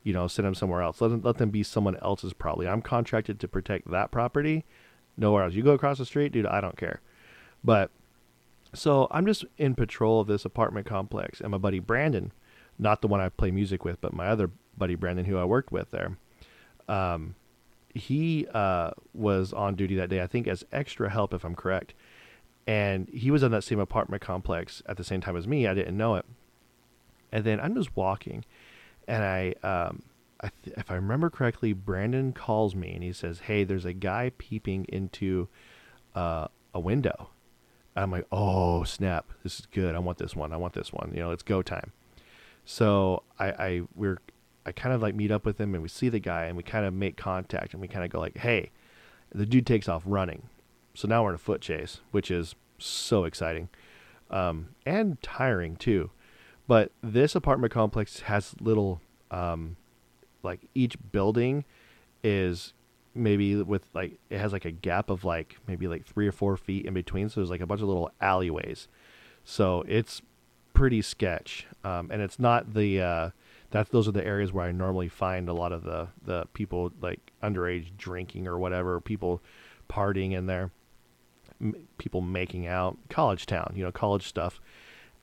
You know, send them somewhere else. Let them let them be someone else's property. I'm contracted to protect that property. Nowhere else. You go across the street, dude. I don't care. But so I'm just in patrol of this apartment complex, and my buddy Brandon, not the one I play music with, but my other buddy Brandon, who I worked with there, um, he uh, was on duty that day. I think as extra help, if I'm correct, and he was in that same apartment complex at the same time as me. I didn't know it, and then I'm just walking, and I, um, I th- if I remember correctly, Brandon calls me and he says, "Hey, there's a guy peeping into uh, a window." I'm like, "Oh snap! This is good. I want this one. I want this one. You know, it's go time." So I, I we're I kind of like meet up with him and we see the guy and we kind of make contact and we kind of go like, "Hey," the dude takes off running so now we're in a foot chase, which is so exciting um, and tiring too. But this apartment complex has little, um, like each building is maybe with like it has like a gap of like maybe like three or four feet in between. So there's like a bunch of little alleyways. So it's pretty sketch, um, and it's not the uh, those are the areas where I normally find a lot of the the people like underage drinking or whatever people partying in there m- people making out, college town, you know, college stuff.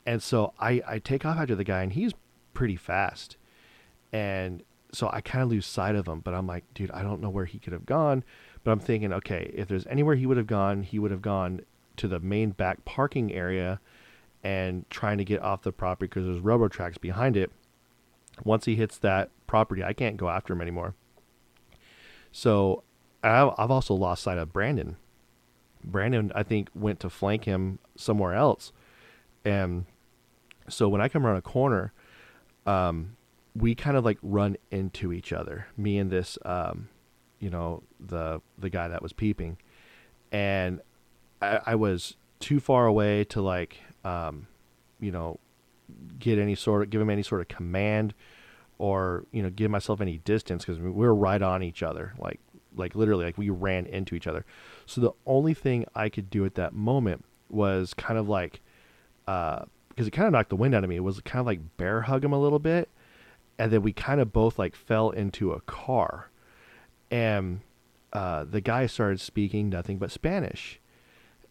And so I, I take off after the guy, and he's pretty fast. And so I kind of lose sight of him, but I'm like, dude, I don't know where he could have gone. But I'm thinking, okay, if there's anywhere he would have gone, he would have gone to the main back parking area and trying to get off the property because there's railroad tracks behind it. Once he hits that property, I can't go after him anymore. So I've also lost sight of Brandon Brandon, I think, went to flank him somewhere else. And so when I come around a corner, um, we kind of like run into each other. Me and this, um, you know, the the guy that was peeping, and I, I was too far away to like, um, you know, get any sort of give him any sort of command, or you know, give myself any distance because we were right on each other, like like literally like we ran into each other. So the only thing I could do at that moment was kind of like uh because it kind of knocked the wind out of me. It was kind of like bear hug him a little bit, and then we kind of both like fell into a car, and uh, the guy started speaking nothing but Spanish,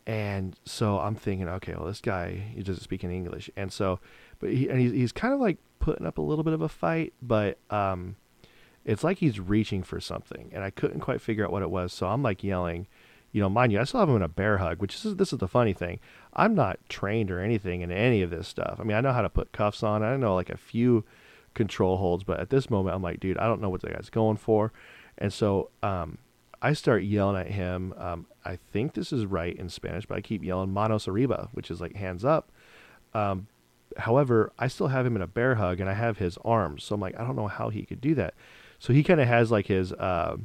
and so I'm thinking, okay, well this guy he doesn't speak in English, and so, but he and he's he's kind of like putting up a little bit of a fight, but um, it's like he's reaching for something, and I couldn't quite figure out what it was. So I'm like yelling, you know, mind you, I still have him in a bear hug, which is this is the funny thing. I'm not trained or anything in any of this stuff. I mean, I know how to put cuffs on. I know like a few control holds, but at this moment, I'm like, dude, I don't know what the guy's going for, and so um, I start yelling at him. Um, I think this is right in Spanish, but I keep yelling "manos arriba," which is like hands up. Um, however, I still have him in a bear hug, and I have his arms, so I'm like, I don't know how he could do that. So he kind of has like his uh,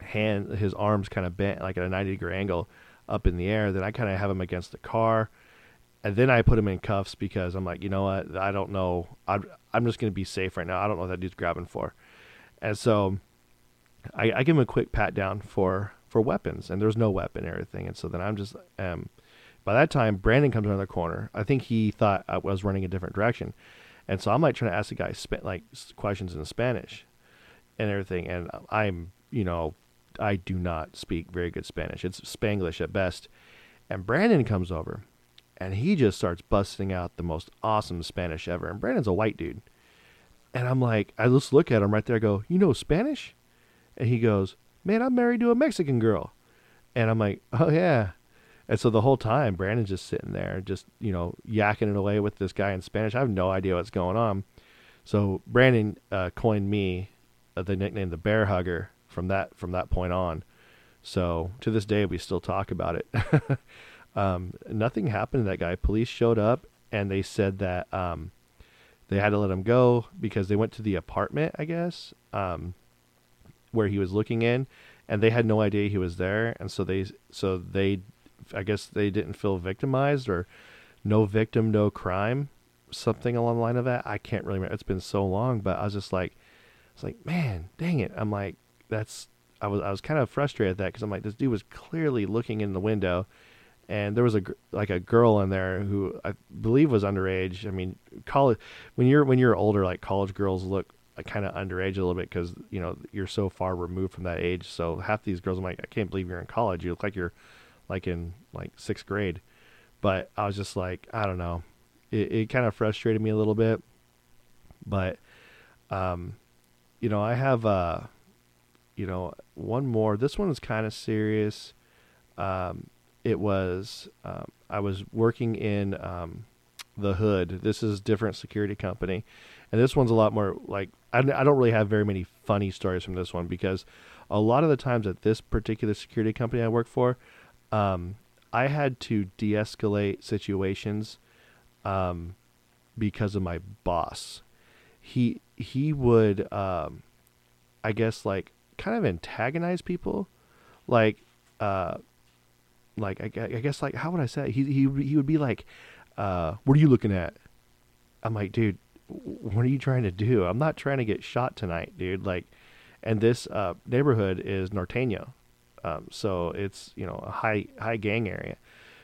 hand, his arms kind of bent like at a 90 degree angle up in the air. Then I kind of have him against the car. And then I put him in cuffs because I'm like, you know what? I don't know. I'm, I'm just going to be safe right now. I don't know what that dude's grabbing for. And so I, I give him a quick pat down for, for weapons, and there's no weapon or anything. And so then I'm just, um, by that time, Brandon comes around the corner. I think he thought I was running a different direction. And so I'm like trying to ask the guy like questions in Spanish and everything. And I'm, you know, I do not speak very good Spanish. It's Spanglish at best. And Brandon comes over and he just starts busting out the most awesome Spanish ever. And Brandon's a white dude. And I'm like, I just look at him right there, I go, You know Spanish? And he goes, Man, I'm married to a Mexican girl. And I'm like, Oh, yeah. And so the whole time, Brandon's just sitting there, just, you know, yakking it away with this guy in Spanish. I have no idea what's going on. So Brandon uh, coined me uh, the nickname the Bear Hugger from that from that point on. So to this day, we still talk about it. um, nothing happened to that guy. Police showed up and they said that um, they had to let him go because they went to the apartment, I guess, um, where he was looking in, and they had no idea he was there, and so they so they, I guess they didn't feel victimized or no victim, no crime, something along the line of that. I can't really remember. It's been so long, but I was just like, it's like, man, dang it. I'm like, that's I was I was kind of frustrated at that because I'm like, this dude was clearly looking in the window, and there was a like a girl in there who I believe was underage. I mean, college when you're when you're older, like college girls look like kind of underage a little bit because you know you're so far removed from that age. So half these girls, I'm like, I can't believe you're in college. You look like you're like in like sixth grade. But I was just like, I don't know. It, it kind of frustrated me a little bit. But, um, you know, I have, uh, you know, one more. This one is kind of serious. Um, it was, um, I was working in, um, the hood. This is different security company. And this one's a lot more like, I, I don't really have very many funny stories from this one because a lot of the times at this particular security company I work for, um, I had to de-escalate situations um, because of my boss. He he would, um, I guess, like kind of antagonize people, like, uh, like I, I guess, like how would I say? He he he would be like, uh, "What are you looking at?" I'm like, dude, what are you trying to do? I'm not trying to get shot tonight, dude. Like, and this uh, neighborhood is Norteño, um, so it's you know a high high gang area.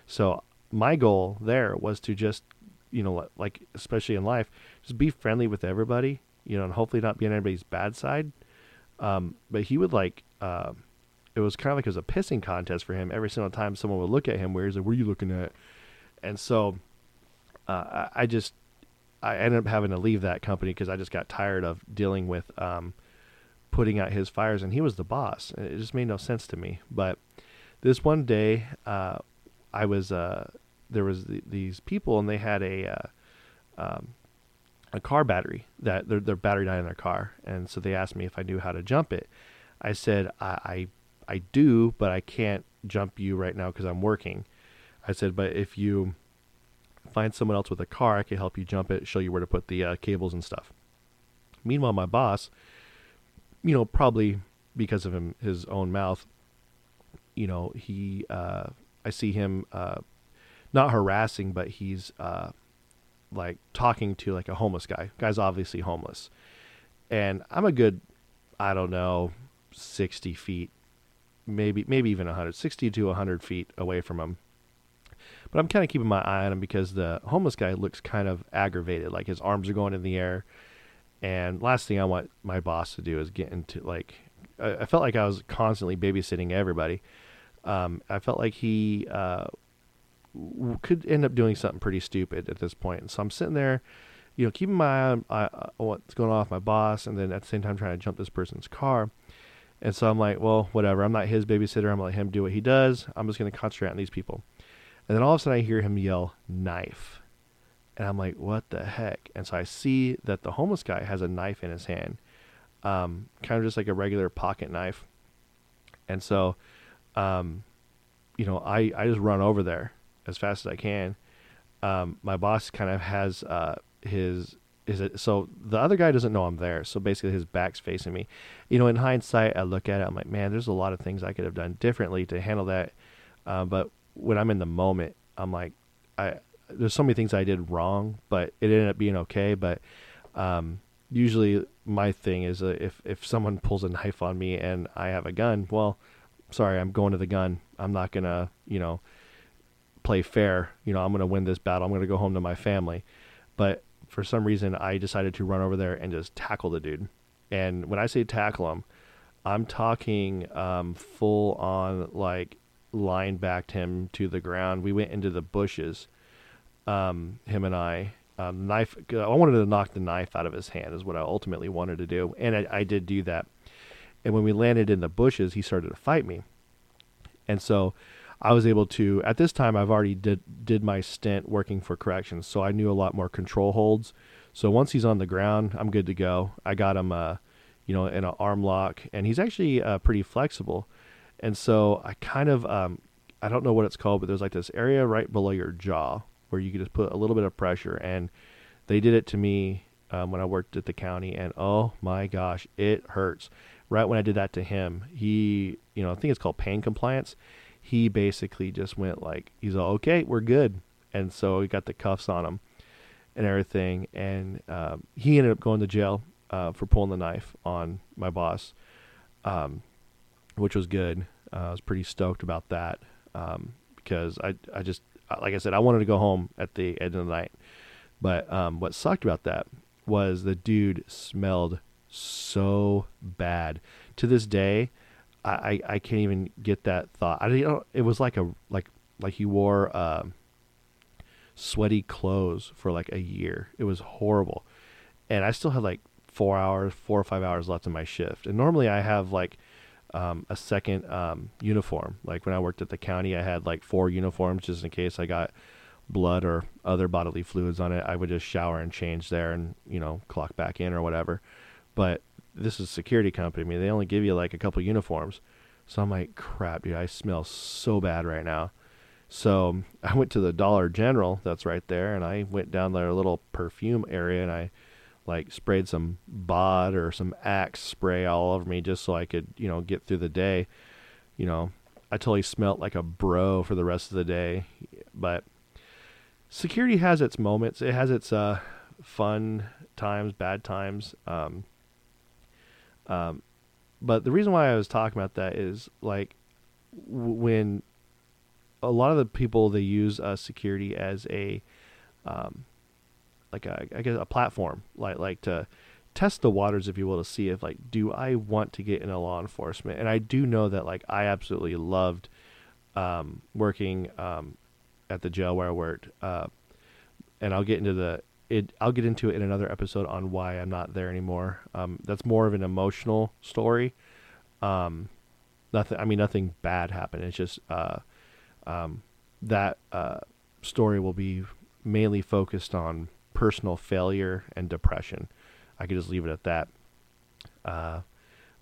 So my goal there was to just you know like especially in life, just be friendly with everybody. You know, and hopefully not be on anybody's bad side. Um, but he would like. Uh, it was kind of like it was a pissing contest for him every single time someone would look at him where he's like, "What are you looking at?" And so uh, I just I ended up having to leave that company because I just got tired of dealing with um, putting out his fires, and he was the boss. It just made no sense to me. But this one day, uh, I was uh, there was th- these people, and they had a uh, um, a car battery that their their battery died in their car, and so they asked me if I knew how to jump it. I said I I, I do, but I can't jump you right now because I'm working. I said, but if you find someone else with a car, I can help you jump it, show you where to put the uh, cables and stuff. Meanwhile, my boss you know, probably because of him his own mouth, you know, he uh, I see him uh, not harassing, but he's uh, like talking to like a homeless guy. Guy's obviously homeless, and I'm a good, I don't know, sixty feet, maybe maybe even 100, 60 to hundred feet away from him. But I'm kind of keeping my eye on him because the homeless guy looks kind of aggravated, like his arms are going in the air and last thing I want my boss to do is get into like, I, I felt like I was constantly babysitting everybody. Um, I felt like he uh, could end up doing something pretty stupid at this point. And so I'm sitting there, you know, keeping my eye on uh, what's going on with my boss, and then at the same time trying to jump this person's car. And so I'm like, well, whatever. I'm not his babysitter. I'm gonna let him do what he does. I'm just gonna concentrate on these people. And then all of a sudden I hear him yell knife. And I'm like, what the heck? And so I see that the homeless guy has a knife in his hand, um, kind of just like a regular pocket knife. And so, um, you know, I, I just run over there as fast as I can. Um, my boss kind of has uh, his is it so the other guy doesn't know I'm there. So basically his back's facing me. You know, in hindsight, I look at it, I'm like, man, there's a lot of things I could have done differently to handle that. Uh, but when I'm in the moment, I'm like, I there's so many things I did wrong, but it ended up being okay. But um, usually my thing is uh, if if someone pulls a knife on me and I have a gun, well, sorry, I'm going to the gun. I'm not gonna, you know, play fair. You know, I'm gonna win this battle. I'm gonna go home to my family. But for some reason, I decided to run over there and just tackle the dude. And when I say tackle him, I'm talking um, full on like line backed him to the ground. We went into the bushes um, him and I. Um, knife. I wanted to knock the knife out of his hand. Is what I ultimately wanted to do, and I, I did do that. And when we landed in the bushes, he started to fight me, and so I was able to. At this time, I've already did did my stint working for corrections, so I knew a lot more control holds. So once he's on the ground, I'm good to go. I got him, uh, you know, in an arm lock, and he's actually uh, pretty flexible. And so I kind of, um, I don't know what it's called, but there's like this area right below your jaw where you can just put a little bit of pressure. And they did it to me um, when I worked at the county, and oh my gosh, it hurts. Right when I did that to him, he, you know, I think it's called pain compliance. He basically just went like, he's all okay, we're good, and so he got the cuffs on him and everything, and um, he ended up going to jail uh, for pulling the knife on my boss, um, which was good. Uh, I was pretty stoked about that. Um, because I I just like I said I wanted to go home at the end of the night. But um, what sucked about that was the dude smelled so bad. To this day, I, I, can't even get that thought. I know it was like a like like he wore uh, sweaty clothes for like a year. It was horrible, and I still had like four hours, four or five hours left in my shift. And normally I have like um, a second um, uniform. Like when I worked at the county, I had like four uniforms just in case I got blood or other bodily fluids on it. I would just shower and change there, and you know clock back in or whatever. But this is security company. I mean, they only give you like a couple uniforms. So I'm like, crap, dude, I smell so bad right now. So I went to the Dollar General that's right there, and I went down their little perfume area, and I like sprayed some bod or some axe spray all over me just so I could, you know, get through the day. You know, I totally smelt like a bro for the rest of the day. But security has its moments. It has its uh, fun times, bad times. Um, um, but the reason why I was talking about that is like w- when a lot of the people they use uh, security as a um, like a I guess a platform like like to test the waters if you will to see if like do I want to get into law enforcement? And I do know that like I absolutely loved um, working um, at the jail where I worked uh, and I'll get into the it I'll get into it in another episode on why I'm not there anymore um, that's more of an emotional story um, nothing I mean nothing bad happened it's just uh, um, that uh, story will be mainly focused on personal failure and depression. I could just leave it at that. Uh,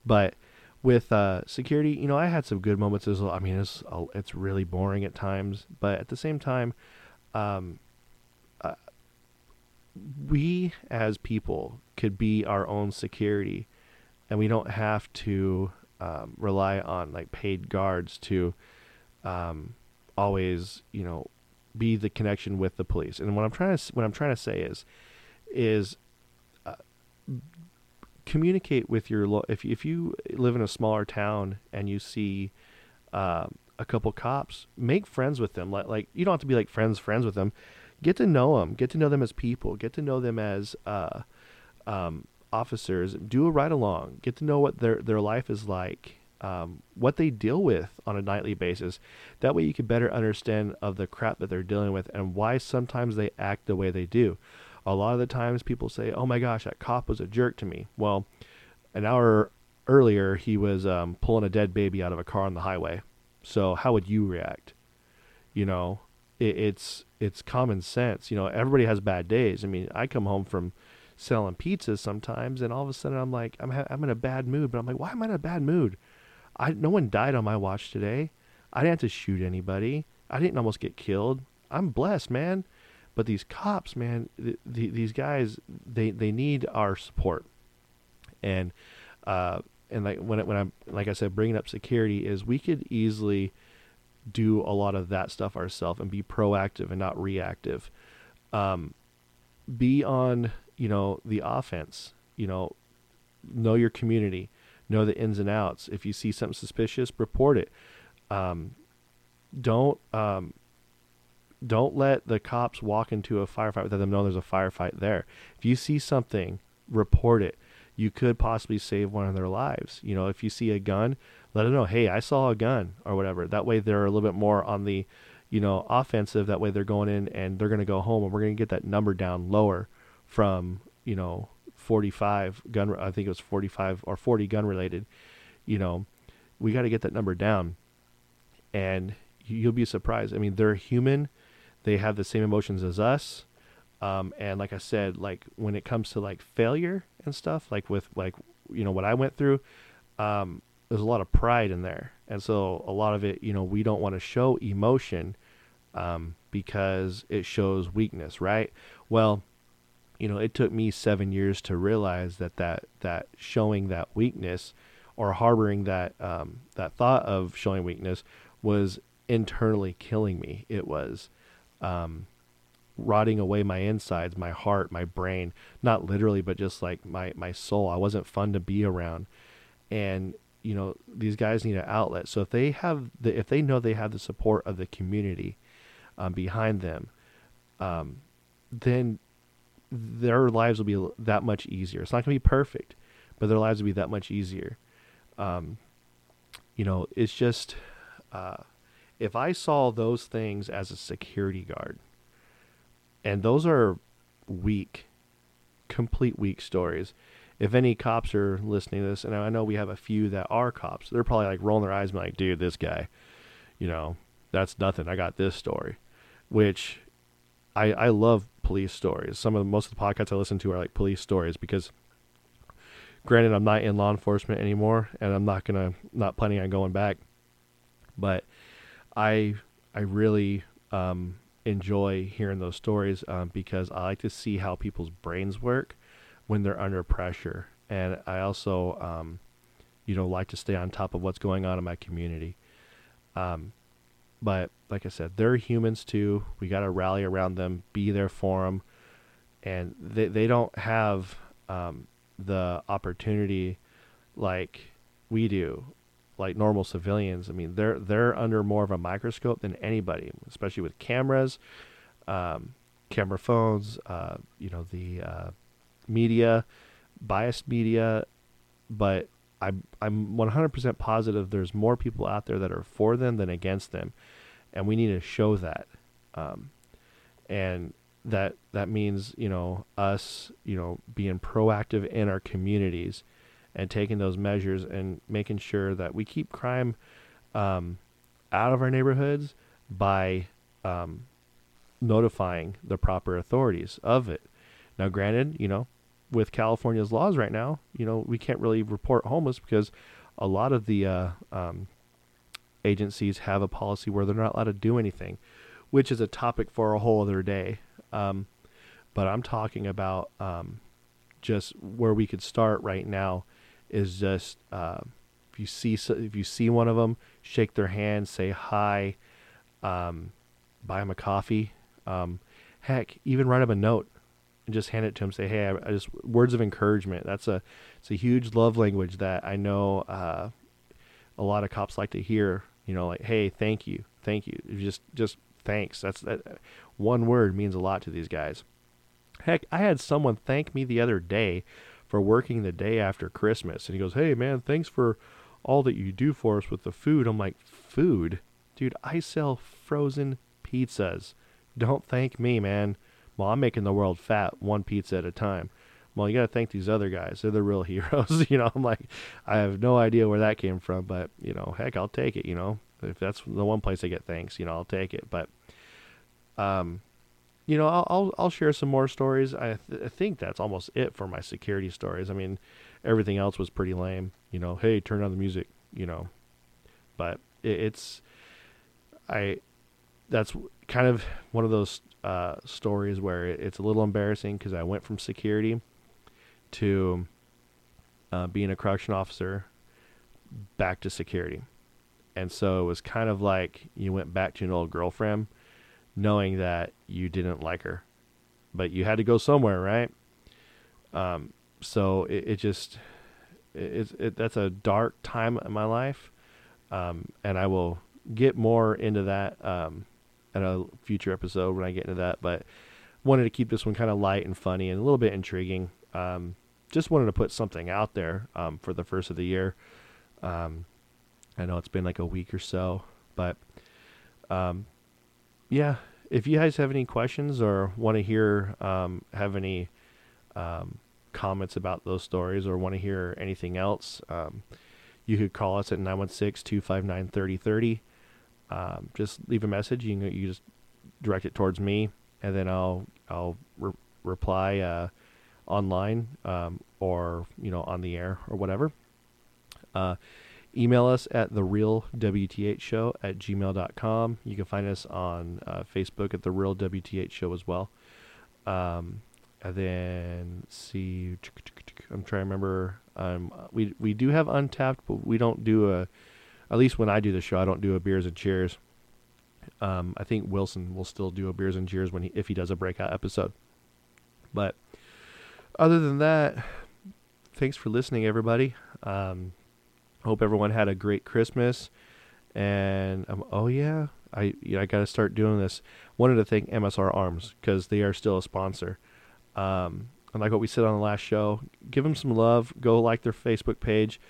but with uh, security, you know, I had some good moments. As I mean, it's it's really boring at times, but at the same time, um, we as people could be our own security, and we don't have to um, rely on like paid guards to um, always, you know, be the connection with the police. And what I'm trying to what I'm trying to say is is uh, communicate with your lo- if if you live in a smaller town and you see uh, a couple cops, make friends with them. Like like you don't have to be like friends friends with them. Get to know them. Get to know them as people. Get to know them as uh, um, officers. Do a ride along. Get to know what their their life is like um, what they deal with on a nightly basis. That way, you can better understand of the crap that they're dealing with and why sometimes they act the way they do. A lot of the times, people say, "Oh my gosh, that cop was a jerk to me." Well, an hour earlier, he was um, pulling a dead baby out of a car on the highway. So, how would you react? You know, it, it's it's common sense. You know, everybody has bad days. I mean, I come home from selling pizzas sometimes, and all of a sudden I'm like, I'm ha- I'm in a bad mood. But I'm like, why am I in a bad mood? I no one died on my watch today. I didn't have to shoot anybody. I didn't almost get killed. I'm blessed, man. But these cops, man, th- th- these guys, they they need our support. And uh, and like when it, when I'm like I said, bringing up security is we could easily do a lot of that stuff ourselves and be proactive and not reactive. Um, be on you know the offense. You know, know your community know the ins and outs. If you see something suspicious, report it. Um, don't um, don't let the cops walk into a firefight without them know there's a firefight there. If you see something, report it. You could possibly save one of their lives. You know, if you see a gun, let them know, hey, I saw a gun or whatever. That way they're a little bit more on the, you know, offensive. That way they're going in and they're going to go home and we're going to get that number down lower from, you know, 45 gun I think it was 45 or 40 gun related. You know we got to get that number down. And you'll be surprised. I mean they're human. They have the same emotions as us. Um, and like I said like when it comes to like failure and stuff like with like you know what I went through um, there's a lot of pride in there and so a lot of it you know we don't want to show emotion um, because it shows weakness right well you know, it took me seven years to realize that that that showing that weakness or harboring that um, that thought of showing weakness was internally killing me. It was um, rotting away my insides, my heart, my brain. Not literally, but just like my my soul. I wasn't fun to be around, and you know these guys need an outlet. So if they have the if they know they have the support of the community um, behind them, um, then their lives will be that much easier. It's not going to be perfect, but their lives will be that much easier. Um, you know, it's just uh, if I saw those things as a security guard, and those are weak, complete weak stories if any cops are listening to this, and I know we have a few that are cops, they're probably like rolling their eyes and like, dude, this guy, you know, that's nothing. I got this story, which I I love police stories. Some of the, most of the podcasts I listen to are like police stories because, granted, I'm not in law enforcement anymore, and I'm not gonna not planning on going back, but I I really um, enjoy hearing those stories um, because I like to see how people's brains work when they're under pressure. And I also, um, you know, like to stay on top of what's going on in my community. Um, but like I said, they're humans too. We got to rally around them, be there for them, and they they don't have um, the opportunity like we do, like normal civilians. I mean, they're they're under more of a microscope than anybody, especially with cameras, um, camera phones. Uh, you know the uh, media, biased media, but I'm I'm 100% positive there's more people out there that are for them than against them, and we need to show that. Um, and that that means you know us you know being proactive in our communities and taking those measures and making sure that we keep crime um, out of our neighborhoods by um, notifying the proper authorities of it. Now, granted, you know, with California's laws right now, you know, we can't really report homeless because a lot of the uh, um, agencies have a policy where they're not allowed to do anything, which is a topic for a whole other day. Um, but I'm talking about um, just where we could start right now is just uh, if you see if you see one of them, shake their hand, say hi, um, buy them a coffee. Um, heck, even write them a note just hand it to him. Say, hey, I, I just words of encouragement. That's a it's a huge love language that I know uh, a lot of cops like to hear. You know, like, hey, thank you, thank you. Just just thanks. That's that one word means a lot to these guys. Heck, I had someone thank me the other day for working the day after Christmas, and he goes, "Hey, man, thanks for all that you do for us with the food." I'm like, "Food, dude, I sell frozen pizzas. Don't thank me, man." Well, I'm making the world fat one pizza at a time. Well, you got to thank these other guys. They're the real heroes. you know, I'm like, I have no idea where that came from, but, you know, heck, I'll take it, you know. If that's the one place I get thanks, you know, I'll take it. But, um, you know, I'll, I'll, I'll share some more stories. I, th- I think that's almost it for my security stories. I mean, everything else was pretty lame. You know, hey, turn on the music, you know. But it, it's, I, that's kind of one of those uh, stories where it's a little embarrassing because I went from security to uh, being a correction officer back to security. And so it was kind of like you went back to an old girlfriend knowing that you didn't like her, but you had to go somewhere, right? Um, so it, it just, it, it, that's a dark time in my life. Um, and I will get more into that um, at a future episode when I get into that. But wanted to keep this one kind of light and funny and a little bit intriguing. Um, just wanted to put something out there um, for the first of the year. Um, I know it's been like a week or so, but um, yeah. If you guys have any questions or want to hear, um, have any um, comments about those stories or want to hear anything else, you could call us at 916 259 3030 um, just leave a message. You can you just direct it towards me, and then I'll I'll re- reply uh, online um, or you know on the air or whatever. Uh, email us at the real WTH show at gmail.com. You can find us on uh, Facebook at the real WTH show as well. Um, and then see, I'm trying to remember. Um, we we do have Untappd but we don't do a at least when I do the show, I don't do a beers and cheers. Um, I think Wilson will still do a beers and cheers when he if he does a breakout episode. But other than that, thanks for listening, everybody. Um, Hope everyone had a great Christmas. And um, oh yeah, I you know, I got to start doing this. Wanted to thank MSR Arms because they are still a sponsor. Um, and like what we said on the last show, give them some love. Go like their Facebook page.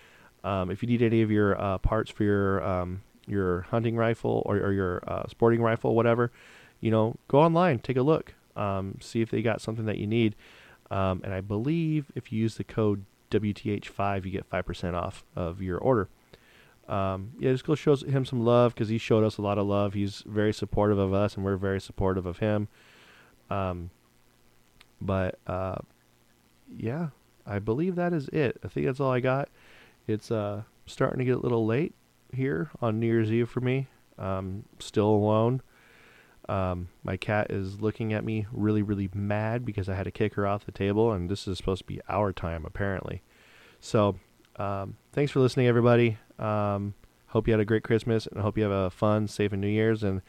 Um, if you need any of your uh, parts for your um, your hunting rifle or, or your uh, sporting rifle, whatever, you know, go online, take a look, um, see if they got something that you need. Um, and I believe if you use the code WTH5, you get five percent off of your order. Um, yeah, just go show him some love because he showed us a lot of love. He's very supportive of us, and we're very supportive of him. Um, but uh, yeah, I believe that is it. I think that's all I got. It's uh, starting to get a little late here on New Year's Eve for me. Um, still alone. Um, my cat is looking at me really, really mad because I had to kick her off the table, and this is supposed to be our time apparently. So, um, thanks for listening, everybody. Um, hope you had a great Christmas, and I hope you have a fun, safe, and New Year's. And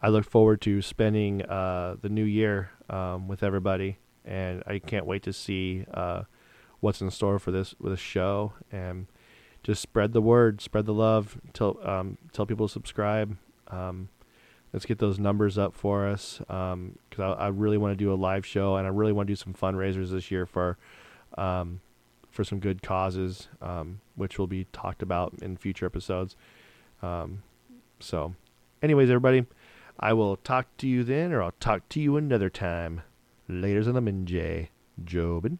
I look forward to spending uh, the new year um, with everybody and I can't wait to see uh, what's in store for this with this show and just spread the word, spread the love, tell um, tell people to subscribe. Um, let's get those numbers up for us because um, I, I, really want to do a live show and I really want to do some fundraisers this year for um, for some good causes, um, which will be talked about in future episodes. Um, so, anyways, everybody, I will talk to you then, or I'll talk to you another time. Laters on the Minjay. Jobin.